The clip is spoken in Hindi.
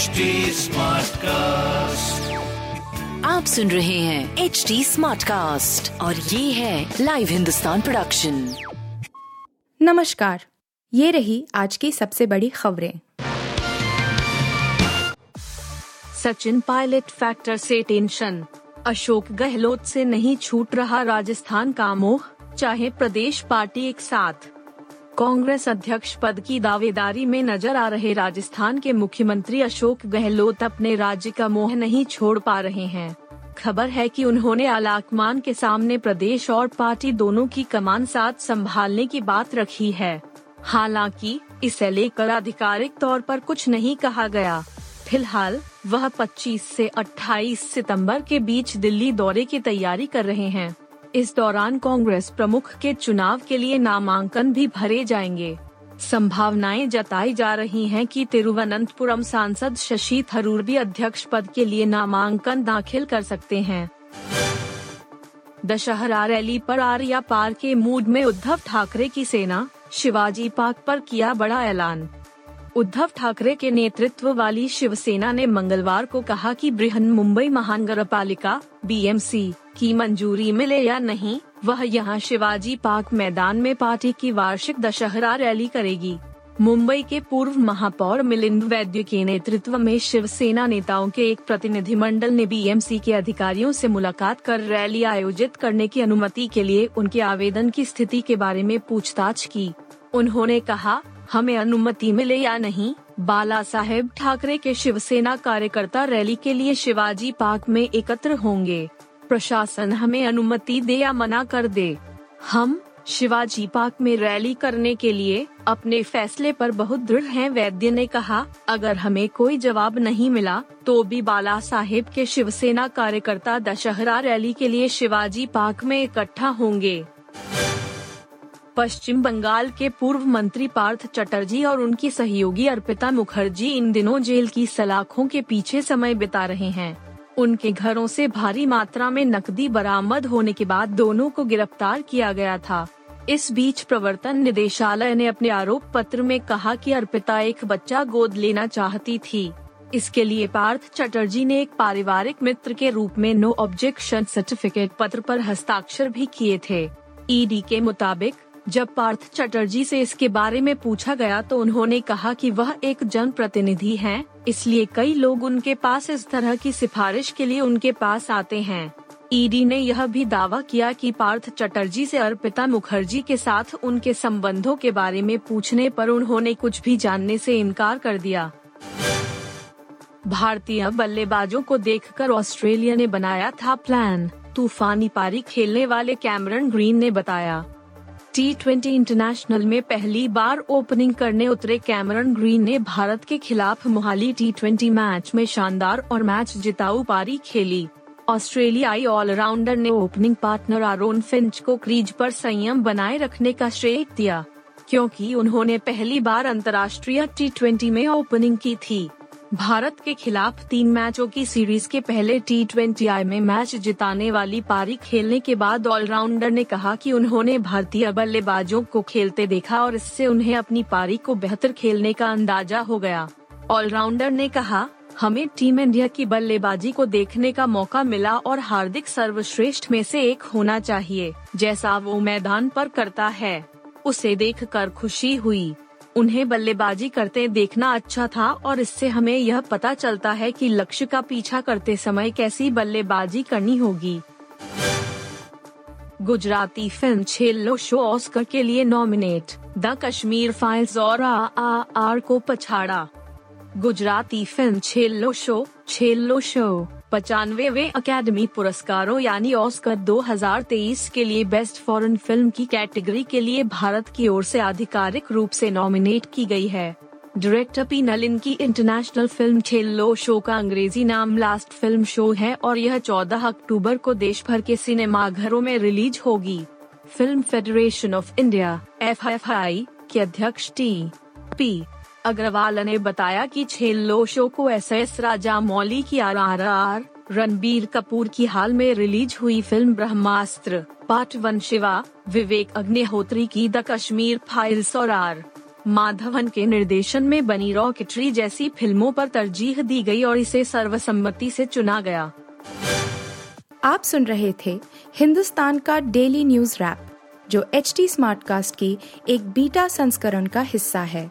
HD कास्ट आप सुन रहे हैं एच डी स्मार्ट कास्ट और ये है लाइव हिंदुस्तान प्रोडक्शन नमस्कार ये रही आज की सबसे बड़ी खबरें। सचिन पायलट फैक्टर से टेंशन अशोक गहलोत से नहीं छूट रहा राजस्थान का मोह चाहे प्रदेश पार्टी एक साथ। कांग्रेस अध्यक्ष पद की दावेदारी में नज़र आ रहे राजस्थान के मुख्यमंत्री अशोक गहलोत अपने राज्य का मोह नहीं छोड़ पा रहे हैं। खबर है कि उन्होंने आलाकमान के सामने प्रदेश और पार्टी दोनों की कमान साथ संभालने की बात रखी है। हालाँकि, इसे लेकर आधिकारिक तौर पर कुछ नहीं कहा गया। फ़िलहाल, वह 25 से 28 सितंबर के बीच दिल्ली दौरे की तैयारी कर रहे हैं। इस दौरान कांग्रेस प्रमुख के चुनाव के लिए नामांकन भी भरे जाएँगे। संभावनाएँ जताई जा रही हैं कि तिरुवनंतपुरम सांसद शशि थरूर भी अध्यक्ष पद के लिए नामांकन दाखिल कर सकते हैं। दशहरा रैली पर आर्या पार के मूड में उद्धव ठाकरे की सेना, शिवाजी पार्क पर किया बड़ा ऐलान। उद्धव ठाकरे के नेतृत्व वाली शिवसेना ने मंगलवार को कहा कि बृहन मुंबई महानगर पालिका बी की मंजूरी मिले या नहीं, वह यहाँ शिवाजी पार्क मैदान में पार्टी की वार्षिक दशहरा रैली करेगी। मुंबई के पूर्व महापौर मिलिंद वैद्य के नेतृत्व में शिवसेना नेताओं के एक प्रतिनिधिमंडल ने बीएमसी के अधिकारियों से मुलाकात कर रैली आयोजित करने की अनुमति के लिए उनके आवेदन की स्थिति के बारे में पूछताछ की। उन्होंने कहा हमें अनुमति मिले या नहीं, बाला साहेब ठाकरे के शिवसेना कार्यकर्ता रैली के लिए शिवाजी पार्क में एकत्र होंगे। प्रशासन हमें अनुमति दे या मना कर दे। हम, शिवाजी पार्क में रैली करने के लिए अपने फैसले पर बहुत दृढ़ हैं, वैद्य ने कहा। अगर हमें कोई जवाब नहीं मिला तो भी बाला साहेब के शिवसेना कार्यकर्ता दशहरा रैली के लिए शिवाजी पार्क में इकट्ठा होंगे। पश्चिम बंगाल के पूर्व मंत्री पार्थ चटर्जी और उनकी सहयोगी अर्पिता मुखर्जी इन दिनों जेल की सलाखों के पीछे समय बिता रहे हैं। उनके घरों से भारी मात्रा में नकदी बरामद होने के बाद दोनों को गिरफ़्तार किया गया था। इस बीच प्रवर्तन निदेशालय ने अपने आरोप पत्र में कहा कि अर्पिता एक बच्चा गोद लेना चाहती थी। इसके लिए पार्थ चटर्जी ने एक पारिवारिक मित्र के रूप में नो ऑब्जेक्शन सर्टिफिकेट पत्र पर हस्ताक्षर भी किए थे। ईडी के मुताबिक जब पार्थ चटर्जी से इसके बारे में पूछा गया तो उन्होंने कहा कि वह एक जन प्रतिनिधि है, इसलिए कई लोग उनके पास इस तरह की सिफारिश के लिए उनके पास आते हैं। ईडी ने यह भी दावा किया कि पार्थ चटर्जी से अर्पिता मुखर्जी के साथ उनके संबंधों के बारे में पूछने पर उन्होंने कुछ भी जानने से इनकार कर दिया। भारतीय बल्लेबाजों को देखकर ऑस्ट्रेलिया ने बनाया था प्लान, तूफानी पारी खेलने वाले कैमरन ग्रीन ने बताया। टी ट्वेंटी इंटरनेशनल में पहली बार ओपनिंग करने उतरे कैमरन ग्रीन ने भारत के खिलाफ मोहाली टी ट्वेंटी मैच में शानदार और मैच जिताऊ पारी खेली। ऑस्ट्रेलियाई ऑलराउंडर ने ओपनिंग पार्टनर आरोन फिंच को क्रीज पर संयम बनाए रखने का श्रेय दिया, क्योंकि उन्होंने पहली बार अंतर्राष्ट्रीय टी ट्वेंटी में ओपनिंग की थी। भारत के खिलाफ तीन मैचों की सीरीज़ के पहले टी ट्वेंटी आई में मैच जिताने वाली पारी खेलने के बाद ऑलराउंडर ने कहा कि उन्होंने भारतीय बल्लेबाजों को खेलते देखा और इससे उन्हें अपनी पारी को बेहतर खेलने का अंदाज़ा हो गया। ऑलराउंडर ने कहा, हमें टीम इंडिया की बल्लेबाजी को देखने का मौका मिला और हार्दिक सर्वश्रेष्ठ में से एक होना चाहिए, जैसा वो मैदान पर करता है। उसे देखकर खुशी हुई। उन्हें बल्लेबाजी करते देखना अच्छा था और इससे हमें यह पता चलता है कि लक्ष्य का पीछा करते समय कैसी बल्लेबाजी करनी होगी। Gujarati film Chhello show Oscar के लिए नॉमिनेट द कश्मीर फाइल्स और आ, आ, आर को पछाड़ा। Gujarati film Chhello show Chhello show. पचानवे अकेडमी पुरस्कारों यानी ऑस्कर 2023 के लिए बेस्ट फॉरेन फ़िल्म की कैटेगरी के लिए भारत की ओर से आधिकारिक रूप से नॉमिनेट की गई है। डायरेक्टर पी नलिन की इंटरनेशनल फ़िल्म छेल्लो शो का अंग्रेज़ी नाम लास्ट फ़िल्म शो है और यह 14 अक्टूबर को देश भर के सिनेमा घरों में रिलीज़ होगी। Film federation of India FFI के अध्यक्ष टी पी अग्रवाल ने बताया कि छेल्लो शो को एस एस राजा मौली की R R R, Ranbir Kapoor की हाल में रिलीज़ हुई film Brahmastra, part one Shiva, Vivek Agnihotri की द कश्मीर फाइल्स और आर, माधवन के निर्देशन में बनी रॉकेटरी जैसी फ़िल्मों पर तरजीह दी गई और इसे सर्वसम्मति से चुना गया। आप सुन रहे थे हिंदुस्तान का डेली न्यूज़ रैप, जो एच टी स्मार्टकास्ट की एक बीटा संस्करण का हिस्सा है।